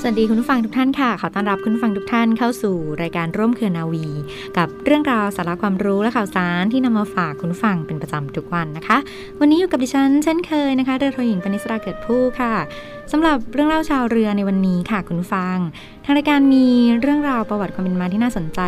สวัสดีคุณผู้ฟังทุกท่านค่ะ ขอต้อนรับคุณผู้ฟังทุกท่านเข้าสู่รายการร่วมเครือนาวี กับเรื่องราวสาระความรู้และข่าวสารที่นำมาฝากคุณผู้ฟังเป็นประจำทุกวันนะคะ วันนี้อยู่กับดิฉันเช่นเคยนะคะเรือโทหญิงปณิสราเกิดผู้ค่ะสำหรับเรื่องเล่าชาวเรือในวันนี้ค่ะคุณผู้ฟัง ทางรายการมีเรื่องราวประวัติความเป็นมาที่น่าสนใจ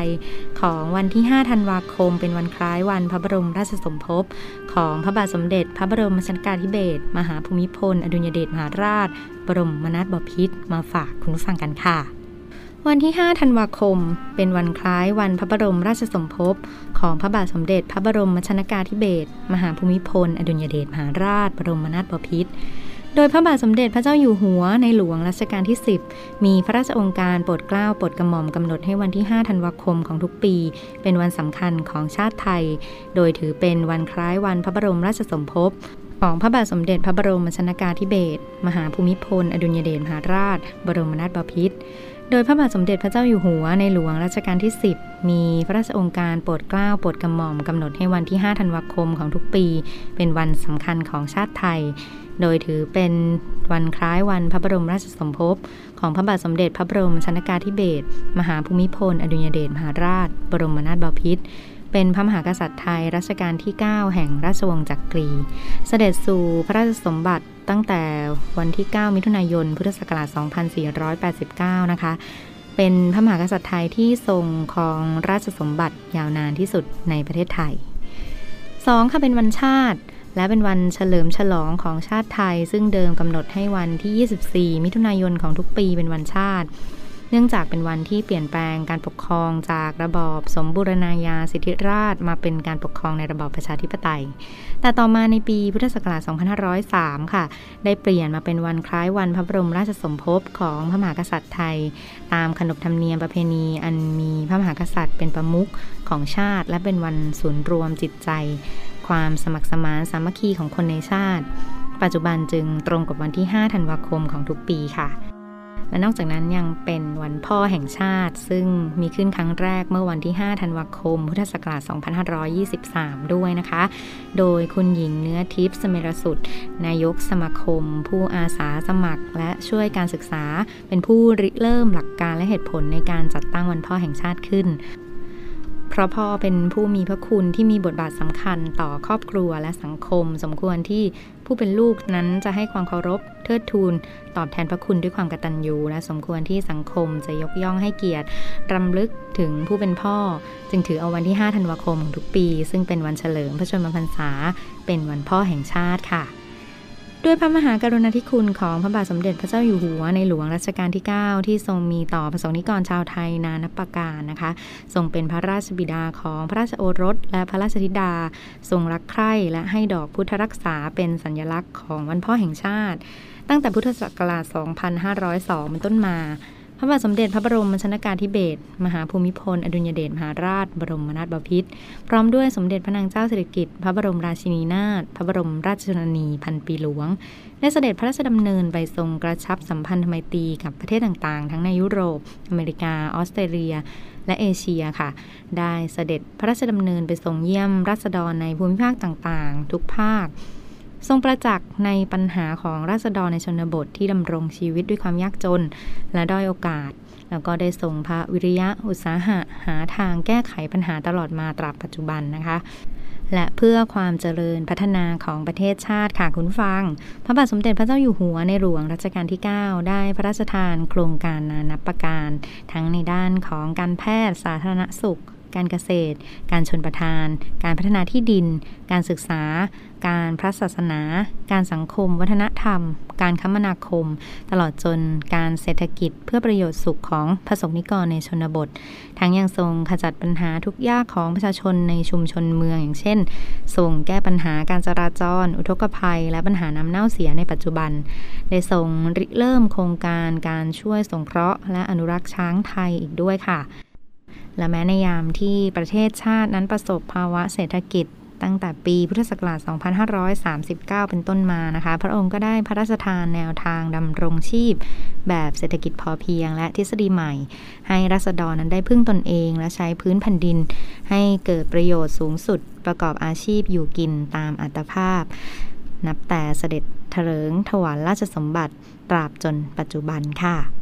ของวันที่ 5 ธันวาคม เป็นวันคล้ายวันพระบรมราชสมภพ ของพระบาทสมเด็จ พระบรมชนกาธิเบศรมหาภูมิพล อดุลยเดชมหาราช บรมนาถบพิตรมาฝากคุณผู้ฟังกันค่ะวันที่ 5 ธันวาคม เป็นวันคล้ายวันพระบรมราชสมภพ ของพระบาทสมเด็จ พระบรมชนกาธิเบศร มหาภูมิพล อดุลยเดชมหาราช บรมนาถบพิตร โดยพระบาทสมเด็จพระเจ้าอยู่หัวในหลวงรัชกาลที่ 10 มีพระราชองค์การโปรดเกล้าโปรดกระหม่อมกำหนดให้วันที่ 5 ธันวาคมของทุกปี เป็นวันสำคัญของชาติไทย โดยถือเป็นวันคล้ายวันพระบรมราชสมภพของพระบาทสมเด็จพระบรมชนกาธิเบศรมหาภูมิพล อดุลยเดชมหาราช บรมนาถบพิตร โดยพระบาทสมเด็จพระเจ้าอยู่หัวในหลวงรัชกาลที่ 10 มีพระราชองค์การโปรดเกล้าโปรดกระหม่อมกำหนดให้วันที่ 5 ธันวาคมของทุกปี เป็นวันสำคัญของชาติไทย โดยถือเป็นวันคล้ายวันพระบรมราชสมภพของพระบาทสมเด็จพระบรมชนกาธิเบศรมหาภูมิพล อดุญเดชมหาราช บรมนาถบพิตร เป็นพระมหากษัตริย์ไทยรัชกาลที่ 9 แห่งราชวงศ์จักรี เสด็จสู่พระราชสมบัติตั้งแต่วันที่ 9 มิถุนายน พุทธศักราช 2489 นะคะ เป็นพระมหากษัตริย์ไทยที่ทรงครองราชสมบัติยาวนานที่สุดในประเทศไทย 2. ค่ะเป็นวันชาติและเป็นวันเฉลิมฉลองของชาติไทย ซึ่งเดิมกำหนดให้วันที่ 24 มิถุนายนของทุกปีเป็นวันชาติ เนื่องจากเป็นวันที่เปลี่ยนแปลงการปกครองจากระบอบสมบูรณาญาสิทธิราชมาเป็นการปกครองในระบอบประชาธิปไตย แต่ต่อมาในปีพุทธศักราช 2503 ค่ะ ได้เปลี่ยนมาเป็นวันคล้ายวันพระบรมราชสมภพของพระมหากษัตริย์ไทย ตามขนบธรรมเนียมประเพณีอันมีพระมหากษัตริย์เป็นประมุขของชาติ และเป็นวันศูนย์รวมจิตใจ ความสมัครสมานสามัคคีของคนในชาติ ปัจจุบันจึงตรงกับวันที่ 5 ธันวาคมของทุกปีค่ะ และนอกจากนั้นยังเป็นวันพ่อแห่งชาติ ซึ่งมีขึ้นครั้งแรกเมื่อวันที่ 5 ธันวาคม พุทธศักราช 2523 ด้วยนะคะ โดยคุณหญิงเนื้อทิพย์สมรสุดนายกสมาคม ผู้อาสาสมัคร และช่วยการศึกษา เป็นผู้ริเริ่มหลักการและเหตุผลในการจัดตั้งวันพ่อแห่งชาติขึ้นเพราะพ่อเป็นผู้มีพระคุณที่มีบทบาทสำคัญต่อครอบครัวและสังคม สมควรที่ ผู้เป็นลูกนั้นจะให้ความเคารพเทิดทูน ตอบแทนพระคุณด้วยความกตัญญูและสมควรที่สังคมจะยกย่องให้เกียรติรำลึกถึงผู้เป็นพ่อ จึงถือเอาวันที่ 5 ธันวาคมของทุกปี ซึ่งเป็นวันเฉลิมพระชนมพรรษา เป็นวันพ่อแห่งชาติค่ะ ด้วยพระมหากรุณาธิคุณของพระบาทสมเด็จพระเจ้าอยู่หัวในหลวงรัชกาลที่ 9 ที่ทรงมีต่อประสงค์นิกรชาวไทยนานับประการนะคะ ทรงเป็นพระราชบิดาของพระราชโอรส และพระราชธิดา ทรงรักใคร่และให้ดอกพุทธรักษาเป็นสัญลักษณ์ของวันพ่อแห่งชาติ ตั้งแต่พุทธศักราช 2502 เป็นต้นมา พระบาทสมเด็จพระบรมชนากาธิเบศรมหาภูมิพล อดุลยเดชมหาราช บรมนาถบพิตรพร้อมด้วยสมเด็จพระนางเจ้าสิริกิติ์พระบรมราชินีนาถพระบรมราชชนนีพันปีหลวงได้เสด็จพระราชดำเนินไปทรงกระชับสัมพันธไมตรีกับประเทศต่างๆ ทั้งในยุโรป อเมริกา ออสเตรเลีย และเอเชียค่ะ ได้เสด็จพระราชดำเนินไปทรงเยี่ยมรัษฎรในภูมิภาคต่างๆ ทุกภาค ทรงประจักษ์ในปัญหาของราษฎรในชนบทที่ดำรงชีวิตด้วยความยากจน และด้อยโอกาส แล้วก็ได้ทรงพระวิริยะอุตสาหะหาทางแก้ไขปัญหาตลอดมาตราบปัจจุบันนะคะ และเพื่อความเจริญพัฒนาของประเทศชาติค่ะคุณฟัง พระบาทสมเด็จพระเจ้าอยู่หัวในหลวงรัชกาลที่ 9 ได้พระราชทานโครงการนานับประการ ทั้งในด้านของการแพทย์สาธารณสุขการเกษตร การชนประทาน การพัฒนาที่ดิน การศึกษา การพระศาสนา การสังคม วัฒนธรรม การคมนาคม ตลอดจนการเศรษฐกิจเพื่อประโยชน์สุขของประสบนิกรในชนบท ทั้งยังทรงขจัดปัญหาทุกยากของประชาชนในชุมชนเมืองอย่างเช่นทรงแก้ปัญหาการจราจร อุทกภัย และปัญหาน้ำเน่าเสียในปัจจุบัน ได้ทรงริเริ่มโครงการการช่วยสงเคราะห์ และอนุรักษ์ช้างไทยอีกด้วยค่ะและแม้ในยามที่ประเทศชาตินั้นประสบภาวะเศรษฐกิจ ตั้งแต่ปีพุทธศักราช 2539 เป็นต้นมานะคะ พระองค์ก็ได้พระราชทานแนวทางดำรงชีพ แบบเศรษฐกิจพอเพียง และทฤษฎีใหม่ ให้รัษฎรนั้นได้พึ่งตนเอง และใช้พื้นแผ่นดิน ให้เกิดประโยชน์สูงสุด ประกอบอาชีพอยู่กินตามอัตภาพ นับแต่เสด็จเถลิงถวารราชสมบัติตราบจนปัจจุบันค่ะ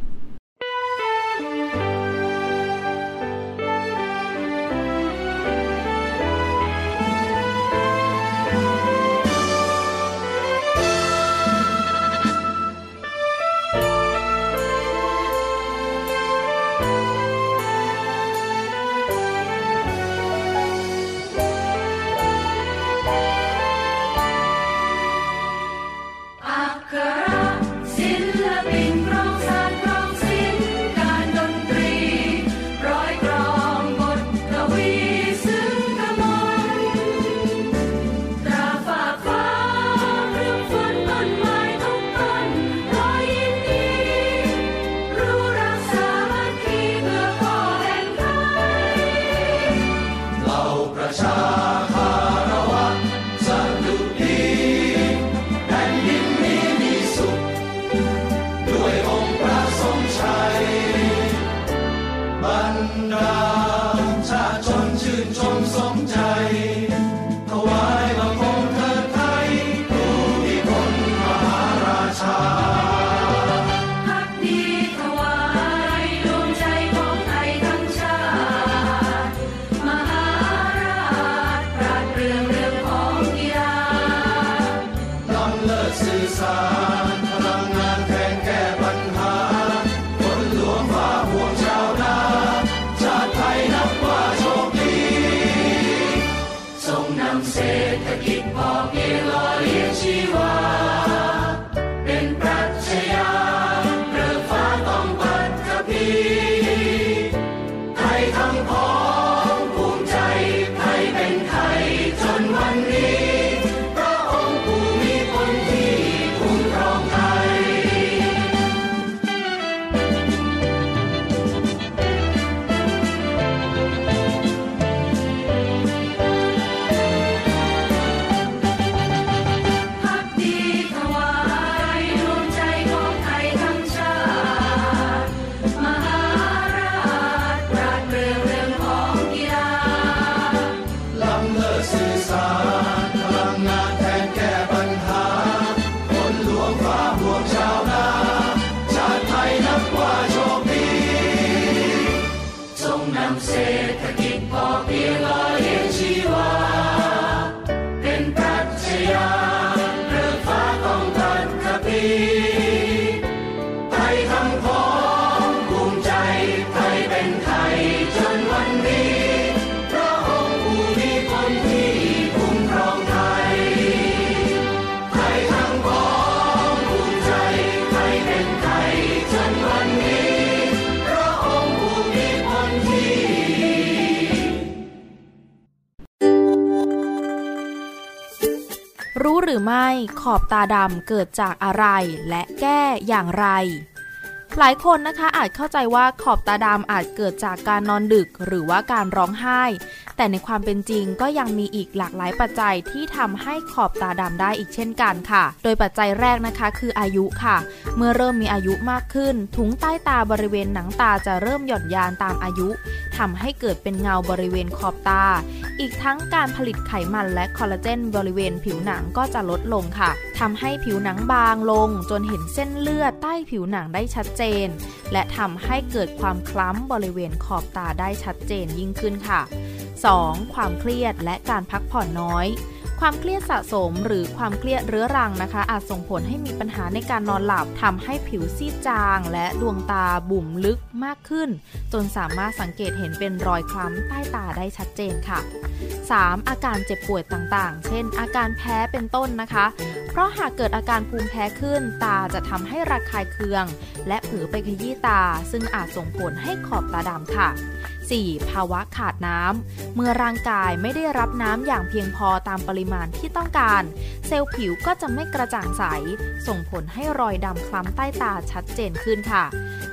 ไม่ขอบตาดำเกิดจากอะไร และแก้อย่างไร หลายคนนะคะอาจเข้าใจว่าขอบตาดำอาจเกิดจากการนอนดึกหรือว่าการร้องไห้ แต่ในความเป็นจริงก็ยังมีอีกหลากหลายปัจจัยที่ทำให้ขอบตาดำได้อีกเช่นกันค่ะ โดยปัจจัยแรกนะคะคืออายุค่ะ เมื่อเริ่มมีอายุมากขึ้น ถุงใต้ตาบริเวณหนังตาจะเริ่มหย่อนยานตามอายุทำให้เกิดเป็นเงาบริเวณขอบตา อีกทั้งการผลิตไขมันและคอลลาเจนบริเวณผิวหนังก็จะลดลงค่ะทำให้ผิวหนังบางลง จนเห็นเส้นเลือดใต้ผิวหนังได้ชัดเจน และทำให้เกิดความคล้ำบริเวณขอบตาได้ชัดเจนยิ่งขึ้นค่ะ 2. ความเครียดและการพักผ่อนน้อย ความเครียดสะสมหรือความเครียดเรื้อรังนะคะ อาจส่งผลให้มีปัญหาในการนอนหลับทำให้ผิวซีดจาง และดวงตาบุ่มลึกมากขึ้น จนสามารถสังเกตเห็นเป็นรอยคล้ำใต้ตาได้ชัดเจนค่ะ 3. อาการเจ็บป่วยต่างๆ เช่น อาการแพ้เป็นต้นนะคะ ราะหากเกิดอาการภูมิแพ้ขึ้น ตาจะทำให้ระคายเคือง และผือไปขยี้ตา ซึ่งอาจส่งผลให้ขอบตาดำค่ะ 4. ภาวะขาดน้ำ เมื่อร่างกายไม่ได้รับน้ำอย่างเพียงพอตามปริมาณที่ต้องการ เซลล์ผิวก็จะไม่กระจ่างใส ส่งผลให้รอยดำคล้ำใต้ตาชัดเจนขึ้นค่ะ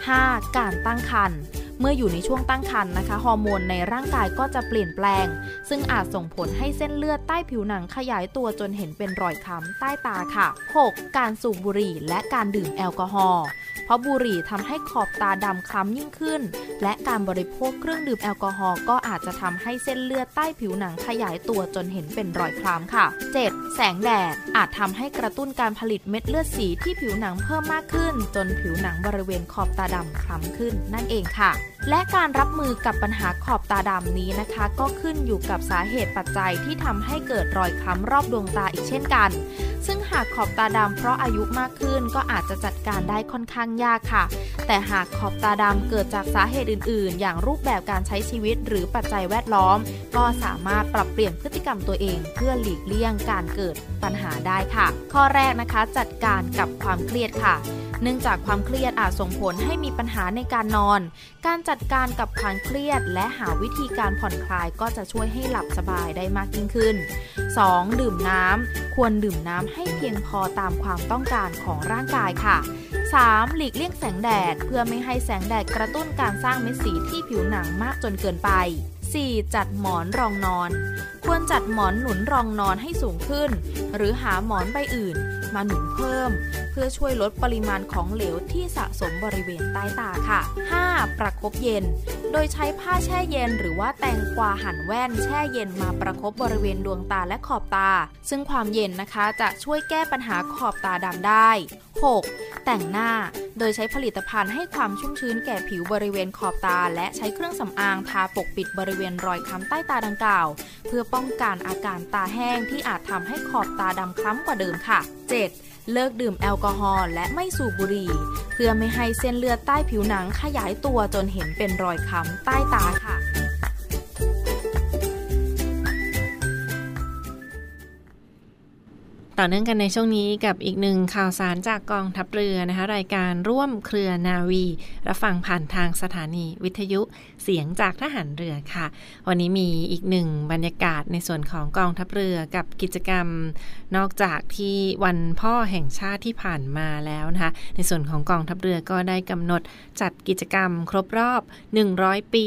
5. การตั้งครรภ์ เมื่ออยู่ในช่วงตั้งครรภ์นะคะฮอร์โมนในร่างกายก็จะเปลี่ยนแปลง ซึ่งอาจส่งผลให้เส้นเลือดใต้ผิวหนังขยายตัวจนเห็นเป็นรอยคล้ำใต้ตาค่ะ 6. การสูบบุหรี่และการดื่มแอลกอฮอล์ เพราะบุหรี่ทำให้ขอบตาดำคล้ำยิ่งขึ้น และการบริโภคเครื่องดื่มแอลกอฮอล์ก็อาจจะทำให้เส้นเลือดใต้ผิวหนังขยายตัวจนเห็นเป็นรอยคล้ำค่ะ 7. แสงแดดอาจทำให้กระตุ้นการผลิตเม็ดเลือดสีที่ผิวหนังเพิ่มมากขึ้น จนผิวหนังบริเวณขอบตาดำคล้ำขึ้น นั่นเองค่ะ และการรับมือกับปัญหาขอบตาดำนี้นะคะ ก็ขึ้นอยู่กับสาเหตุปัจจัยที่ทำให้เกิดรอยคล้ำรอบดวงตาอีกเช่นกัน ซึ่งหากขอบตาดำเพราะอายุมากขึ้นก็อาจจะจัดการได้ค่อนข้างยากค่ะ แต่หากขอบตาดำเกิดจากสาเหตุอื่น ๆ อย่างรูปแบบการใช้ชีวิตหรือปัจจัยแวดล้อม ก็สามารถปรับเปลี่ยนพฤติกรรมตัวเอง เพื่อหลีกเลี่ยงการเกิดปัญหาได้ค่ะ ข้อแรกนะคะจัดการกับความเครียดค่ะเนื่องจากความเครียดอาจส่งผลให้มีปัญหาในการนอน การจัดการกับความเครียด และหาวิธีการผ่อนคลายก็จะช่วยให้หลับสบายได้มากยิ่งขึ้น 2. ดื่มน้ำ ควรดื่มน้ำให้เพียงพอตามความต้องการของร่างกายค่ะ 3. หลีกเลี่ยงแสงแดด เพื่อไม่ให้แสงแดดกระตุ้นการสร้างเม็ดสีที่ผิวหนังมากจนเกินไป 4. จัดหมอนรองนอน ควรจัดหมอนหนุนรองนอนให้สูงขึ้น หรือหาหมอนใบอื่น มาหนุนเพิ่ม เพื่อช่วยลดปริมาณของเหลวที่สะสมบริเวณใต้ตาค่ะ 5. ประครบเย็น โดยใช้ผ้าแช่เย็น หรือว่าแตงกวาหั่นแว่นแช่เย็นมาประครบบริเวณดวงตาและขอบตา ซึ่งความเย็นนะคะจะช่วยแก้ปัญหาขอบตาดำได้ 6. แต่งหน้า โดยใช้ผลิตภัณฑ์ให้ความชุ่มชื้นแก่ผิวบริเวณขอบตา และใช้เครื่องสำอางทาปกปิดบริเวณรอยค้ำใต้ตาดังกล่าว เพื่อป้องกันอาการตาแห้งที่อาจทำให้ขอบตาดำคล้ำกว่าเดิมค่ะ 7. เลิกดื่มแอลกอฮอล์และไม่สูบบุหรี่ เพื่อไม่ให้เส้นเลือดใต้ผิวหนังขยายตัวจนเห็นเป็นรอยค้ำใต้ตาค่ะต่อเนื่องกันในช่วงนี้กับอีกหนึ่งข่าวสารจากกองทัพเรือนะคะ รายการร่วมเครือนาวี รับฟังผ่านทางสถานีวิทยุ เสียงจากทหารเรือค่ะ วันนี้มีอีกหนึ่งบรรยากาศในส่วนของกองทัพเรือกับกิจกรรม นอกจากที่วันพ่อแห่งชาติที่ผ่านมาแล้วนะคะ ในส่วนของกองทัพเรือก็ได้กำหนดจัดกิจกรรมครบรอบ 100 ปี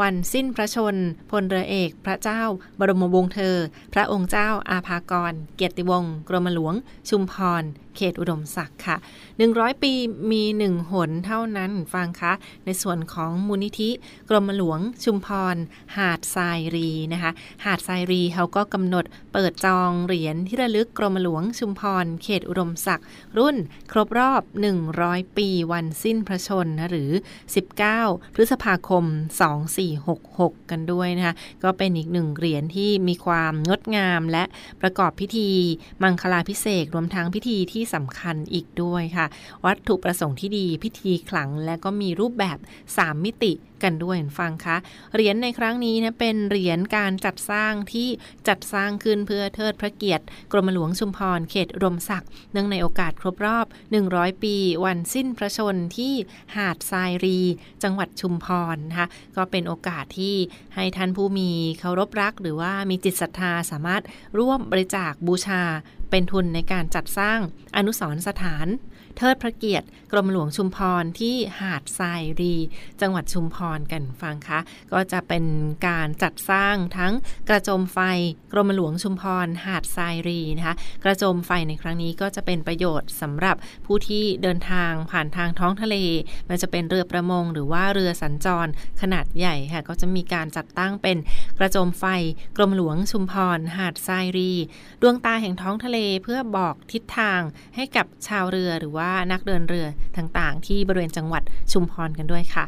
วันสิ้นพระชนพลเรือเอก พระเจ้า บรมวงศ์เธอ พระองค์เจ้าอาภากร เกียรติวงศ์กรมหลวง ชุมพรเขตอุดมศักดิ์ค่ะ 100 ปีมีหนึ่งหนเท่านั้นฟังคะ ในส่วนของมูลนิธิกรมหลวงชุมพร หาดทรายรีนะคะ หาดทรายรีเขาก็กำหนดเปิดจองเหรียญที่ระลึกกรมหลวงชุมพร เขตอุดมศักดิ์รุ่นครบรอบ 100 ปีวันสิ้นพระชนนะหรือ 19 พฤษภาคม 2466 กันด้วยนะคะ ก็เป็นอีกหนึ่งเหรียญที่มีความงดงามและประกอบพิธีมังคลาพิเศษรวมทั้งพิธีที่สำคัญอีกด้วยค่ะ วัตถุประสงค์ที่ดีพิธีขลังและก็มีรูปแบบ 3 มิติกันด้วยฟังคะเหรียญในครั้งนี้นะเป็นเหรียญการจัดสร้างที่จัดสร้างขึ้นเพื่อเทิดพระเกียรติ กรมหลวงชุมพรเขตรมศักดิ์เนื่องในโอกาสครบรอบ 100 ปี วันสิ้นพระชนที่หาดทรายรี จังหวัดชุมพรนะคะก็เป็นโอกาสที่ให้ท่านผู้มีเคารพรัก หรือว่ามีจิตศรัทธาสามารถร่วมบริจาคบูชาเป็นทุนในการจัดสร้างอนุสรสถาน เทิดพระเกียรติกรมหลวงชุมพรที่หาดทรายรี จังหวัดชุมพรกันฟังคะก็จะเป็นการจัดสร้างทั้งกระโจมไฟกรมหลวงชุมพรหาดทรายรีนะคะกระโจมไฟในครั้งนี้ก็จะเป็นประโยชน์สำหรับผู้ที่เดินทางผ่านทางท้องทะเลมันจะเป็นเรือประมง หรือว่าเรือสัญจรขนาดใหญ่ค่ะก็จะมีการจัดตั้งเป็นกระโจมไฟกรมหลวงชุมพรหาดทรายรี ดวงตาแห่งท้องทะเลเพื่อบอกทิศทางให้กับชาวเรือหรือว่านักเดินเรือต่างๆ ที่บริเวณจังหวัดชุมพรกันด้วยค่ะ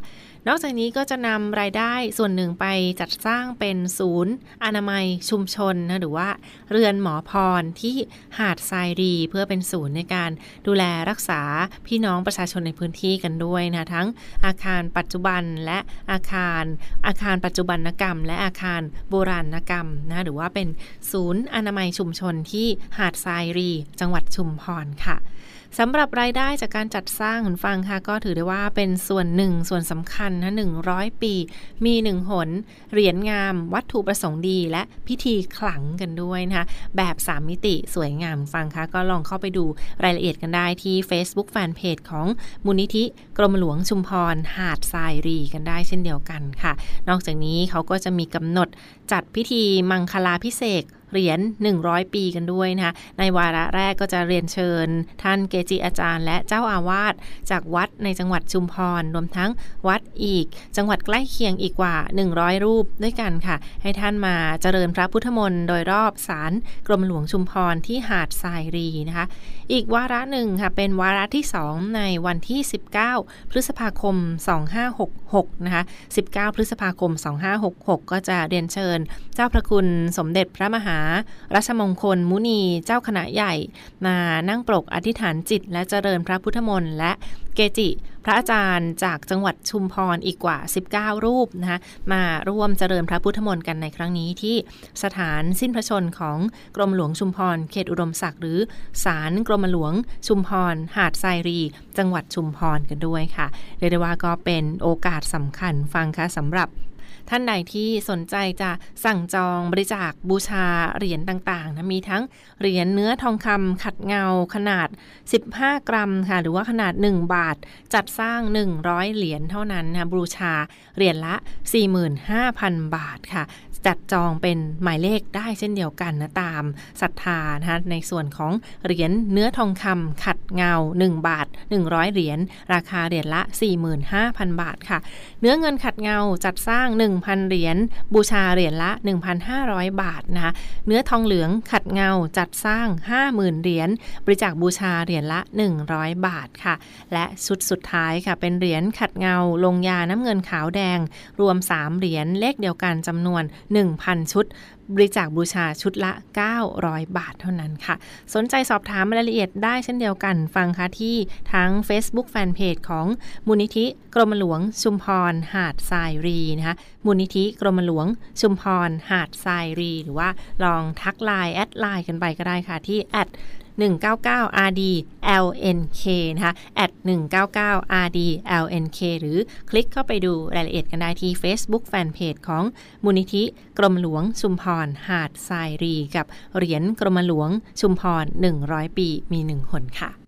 นอกจากนี้ก็จะนำรายได้ส่วนหนึ่งไปจัดสร้างเป็นศูนย์ อนามัยชุมชนนะหรือว่าเรือนหมอพรที่หาดทรายรีเพื่อเป็นศูนย์ในการดูแลรักษาพี่น้องประชาชนในพื้นที่กันด้วยนะทั้งอาคารปัจจุบันและอาคารอาคารปัจจุบันกรรม และอาคารโบราณกรรมนะหรือว่าเป็นศูนย์อนามัยชุมชนที่หาดทรายรี จังหวัดชุมพรค่ะ สำหรับรายได้จากการจัดสร้างหุ่นฟังค่ะ ก็ถือได้ว่าเป็นส่วนหนึ่งส่วนสำคัญนะหนึ่งร้อยปี มีหนึ่งหน เหรียญงาม วัตถุประสงค์ดี และพิธีขลังกันด้วยนะคะ แบบ 3 มิติสวยงามฟังค่ะ ก็ลองเข้าไปดูรายละเอียดกันได้ที่ Facebook Fanpage ของมูลนิธิกรมหลวงชุมพร หาดทรายรีกันได้เช่นเดียวกันค่ะ นอกจากนี้เขาก็จะมีกำหนดจัดพิธีมังคลาพิเศษ เหรียญ 100 ปีกันด้วยนะคะในวาระแรกก็จะเรียนเชิญ ท่านเกจิอาจารย์ และเจ้าอาวาสจากวัดในจังหวัดชุมพร รวมทั้งวัดอีก จังหวัดใกล้เคียงอีกกว่า 100 รูปด้วยกันค่ะ ให้ท่านมาเจริญพระพุทธมนต์โดยรอบศาลกรมหลวงชุมพรที่หาดทรายรีนะคะ อีกวาระหนึ่งค่ะเป็นวาระที่ 2 ในวันที่ 19 พฤษภาคม 2566 นะคะ 19 พฤษภาคม 2566 ก็จะเรียนเชิญ เจ้าพระคุณสมเด็จพระมหารัชมงคล มุนีเจ้าคณะใหญ่ มานั่งปรกอธิษฐานจิต และเจริญพระพุทธมนต์และเกจิ พระอาจารย์จากจังหวัดชุมพรอีกกว่า 19 รูปนะคะมาร่วมเจริญพระพุทธมนต์กันในครั้งนี้ที่สถานสิ้นพระชนของกรมหลวงชุมพรเขตอุดมศักดิ์หรือศาลกรมหลวงชุมพร หาดทรายรี จังหวัดชุมพรกันด้วยค่ะเรียกได้ว่าก็เป็นโอกาสสำคัญฟังคะสำหรับ ท่านใดที่สนใจจะสั่งจองบริจาคบูชาเหรียญต่างๆนะมีทั้งเหรียญเนื้อทองคำขัดเงาขนาด 15 กรัมค่ะหรือว่าขนาด 1 บาท จัดสร้าง 100 เหรียญเท่านั้นนะบูชาเหรียญละ 45,000 บาทค่ะ จัดจองเป็นหมายเลขได้เช่นเดียวกันนะตามศรัทธานะคะในส่วนของเหรียญเนื้อทองคำขัดเงา 1 บาท 100 เหรียญราคาเหรียญละ 45,000 บาทค่ะ เนื้อเงินขัดเงาจัดสร้าง 1,000 เหรียญบูชาเหรียญละ 1,500 บาทนะคะเนื้อทองเหลืองขัดเงาจัดสร้าง 50,000 เหรียญบริจาคบูชาเหรียญละ 100 บาทค่ะ และชุดสุดท้ายค่ะเป็นเหรียญขัดเงาลงยาน้ำเงินขาวแดง รวม 3 เหรียญเลขเดียวกันจำนวน1,000 ชุด บริจาคบูชาชุดละ 900 บาทเท่านั้นค่ะ สนใจสอบถามรายละเอียดได้เช่นเดียวกันฟังค่ะที่ทั้ง Facebook Fanpage ของมูลนิธิกรมหลวงชุมพรหาดทรายรีนะคะมูลนิธิกรมหลวงชุมพรหาดทรายรี หรือว่าลองทักไลน์แอดไลน์กันไปก็ได้ค่ะที่ at 199 RD LNK นะคะ at 199 RD LNK หรือคลิกเข้าไปดูรายละเอียดกันได้ที่ Facebook Fanpage ของมูลนิธิกรมหลวงชุมพร หาดทรายรี กับเหรียญกรมหลวงชุมพร 100 ปีมีหนึ่งหนค่ะ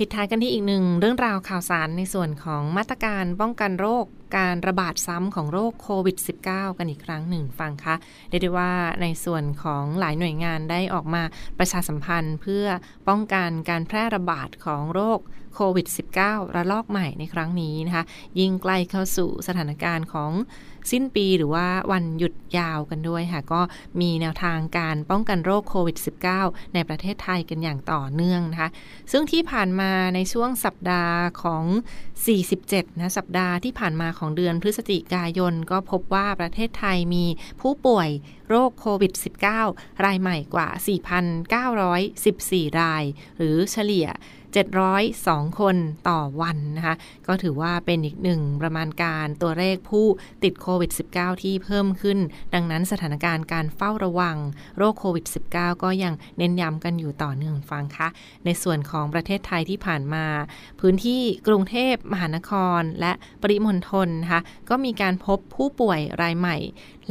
ปิดท้ายกันที่อีกหนึ่งเรื่องราวข่าวสารในส่วนของมาตรการป้องกันโรคการระบาดซ้ำของโรคโควิด -19 กันอีกครั้งหนึ่งฟังคะเรียกได้ว่าในส่วนของหลายหน่วยงานได้ออกมาประชาสัมพันธ์เพื่อป้องกันการแพร่ระบาดของโรคโควิด -19 ระลอกใหม่ในครั้งนี้นะคะ ยิ่งใกล้เข้าสู่สถานการณ์ของ สิ้นปีหรือว่าวันหยุดยาวกันด้วยค่ะ ก็มีแนวทางการป้องกันโรคโควิด -19 ในประเทศไทยกันอย่างต่อเนื่องนะคะ ซึ่งที่ผ่านมาในช่วงสัปดาห์ของ 47 นะสัปดาห์ที่ผ่านมาของเดือนพฤศจิกายน ก็พบว่าประเทศไทยมีผู้ป่วยโรคโควิด -19 รายใหม่กว่า 4,914 ราย หรือเฉลี่ย 702 คนต่อวันนะคะ ก็ถือว่าเป็นอีกหนึ่งประมาณการตัวเลขผู้ติดโควิด -19 ที่เพิ่มขึ้น ดังนั้นสถานการณ์การเฝ้าระวังโรคโควิด -19 ก็ยังเน้นย้ำกันอยู่ต่อเนื่องฟังคะ ในส่วนของประเทศไทยที่ผ่านมา พื้นที่กรุงเทพมหานครและปริมณฑลนะคะก็มีการพบผู้ป่วยรายใหม่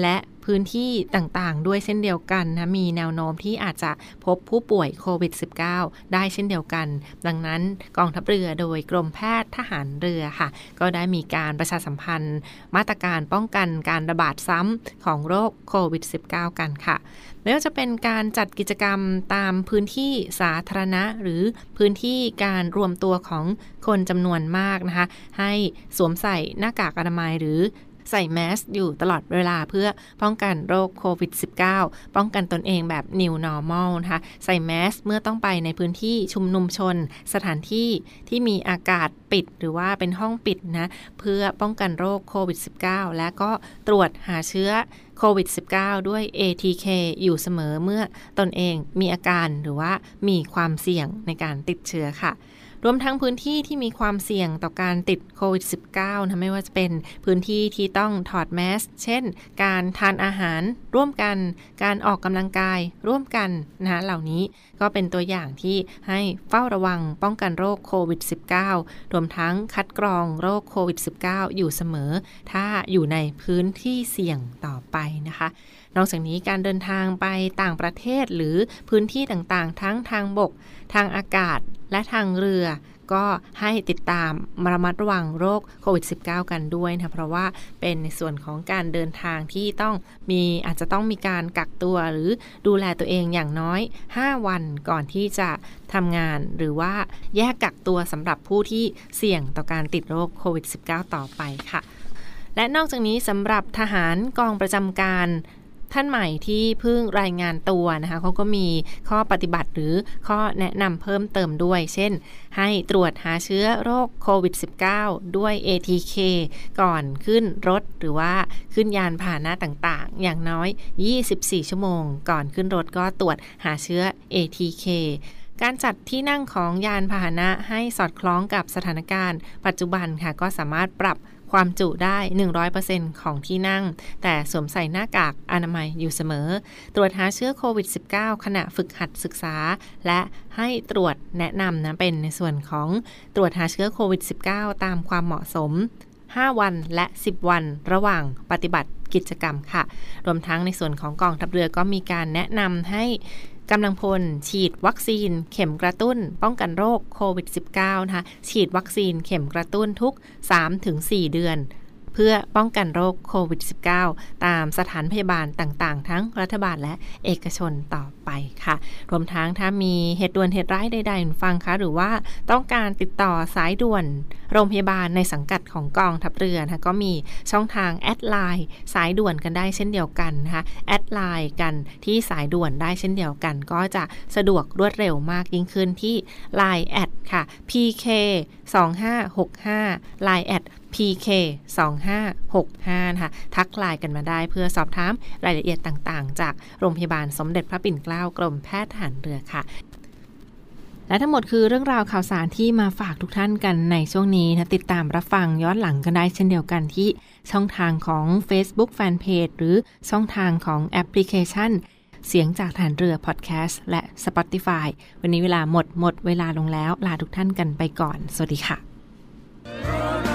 และ พื้นที่ต่างๆ ด้วยเช่นเดียวกันนะมีแนวโน้มที่อาจจะพบผู้ป่วยโควิด -19 ได้เช่นเดียวกัน ดังนั้นกองทัพเรือโดยกรมแพทย์ทหารเรือค่ะ ก็ได้มีการประชาสัมพันธ์ มาตรการป้องกันการระบาดซ้ำของโรคโควิด -19 กันค่ะไม่ว่าจะเป็นการจัดกิจกรรมตามพื้นที่สาธารณะ หรือพื้นที่การรวมตัวของคนจำนวนมากนะคะ ให้สวมใส่หน้ากากอนามัยหรือ ใส่แมสอยู่ตลอดเวลาเพื่อป้องกันโรคโควิด -19 ป้องกันตนเองแบบ New Normal นะคะใส่แมสเมื่อต้องไปในพื้นที่ชุมนุมชน สถานที่ที่มีอากาศปิดหรือว่าเป็นห้องปิดนะเพื่อป้องกันโรคโควิด -19 และก็ตรวจหาเชื้อโควิด -19 ด้วย ATK อยู่เสมอเมื่อตนเองมีอาการหรือว่ามีความเสี่ยงในการติดเชื้อค่ะ รวมทั้งพื้นที่ที่มีความเสี่ยงต่อการติดโควิด -19 นะไม่ว่าจะเป็นพื้นที่ที่ต้องถอดแมส เช่น การทานอาหารร่วมกัน การออกกำลังกายร่วมกันนะเหล่านี้ก็เป็นตัวอย่างที่ให้เฝ้าระวังป้องกันโรคโควิด -19 รวมทั้งคัดกรองโรคโควิด -19 อยู่เสมอ ถ้าอยู่ในพื้นที่เสี่ยงต่อไปนะคะ นอกจากนี้การเดินทางไปต่างประเทศหรือพื้นที่ต่างๆ ทั้งทางบก ทางอากาศและทางเรือ ก็ให้ติดตามระมัดระวังโรคโควิด -19 กันด้วยนะเพราะว่าเป็นในส่วนของการเดินทางที่ต้องมีอาจจะต้องมีการกักตัวหรือดูแลตัวเองอย่างน้อย 5 วันก่อนที่จะทำงานหรือว่าแยกกักตัวสำหรับผู้ที่เสี่ยงต่อการติดโรคโควิด -19 ต่อไปค่ะและนอกจากนี้สำหรับทหารกองประจำการ ท่านใหม่ที่เพิ่งรายงานตัวนะคะเขาก็มีข้อปฏิบัติหรือข้อแนะนำเพิ่มเติมด้วย เช่น ให้ตรวจหาเชื้อโรคโควิด -19 ด้วย ATK ก่อนขึ้นรถหรือว่าขึ้นยานพาหนะต่างๆ อย่างน้อย 24 ชั่วโมง ก่อนขึ้นรถก็ตรวจหาเชื้อ ATK การจัดที่นั่งของยานพาหนะให้สอดคล้องกับสถานการณ์ ปัจจุบันค่ะก็สามารถปรับ ความจุได้ 100%ของที่นั่ง แต่สวมใส่หน้ากากอนามัยอยู่เสมอ ตรวจหาเชื้อโควิด -19 ขณะฝึกหัดศึกษา และให้ตรวจแนะนำนะเป็นในส่วนของตรวจหาเชื้อโควิด -19 ตามความเหมาะสม 5 วันและ 10 วันระหว่างปฏิบัติกิจกรรมค่ะ รวมทั้งในส่วนของกองทัพเรือก็มีการแนะนำให้ กำลังพล ฉีดวัคซีน เข็มกระตุ้น ป้องกันโรคโควิด -19 นะคะฉีดวัคซีนเข็มกระตุ้นทุก 3-4 เดือน เพื่อป้องกันโรคโควิด -19 ตามสถานพยาบาลต่างๆ ทั้งรัฐบาลและเอกชนต่อไปค่ะ รวมทั้งถ้ามีเหตุด่วนเหตุร้ายใดๆฟังคะ หรือว่าต้องการติดต่อสายด่วนโรงพยาบาลในสังกัดของกองทัพเรือนะก็มีช่องทางแอดไลน์สายด่วนกันได้เช่นเดียวกันนะคะแอดไลน์กันที่สายด่วนได้เช่นเดียวกัน ก็จะสะดวกรวดเร็วมากยิ่งขึ้นที่ Line แอดค่ะ PK 2565 Line แอด PK 2565นะคะทักไลน์กันมาได้เพื่อสอบถามรายละเอียดต่างๆ จากโรงพยาบาลสมเด็จพระปิ่นเกล้ากรมแพทย์ทหารเรือค่ะและทั้งหมดคือเรื่องราวข่าวสารที่มาฝากทุกท่านกันในช่วงนี้นะติดตามรับฟังย้อนหลังกันได้เช่นเดียวกันที่ช่องทางของ Facebook Fanpage หรือช่องทางของแอปพลิเคชัน เสียงจากฐานเรือพอดแคสต์และ Spotify วันนี้เวลาหมดหมดเวลาลงแล้ว ลาทุกท่านกันไปก่อน สวัสดีค่ะ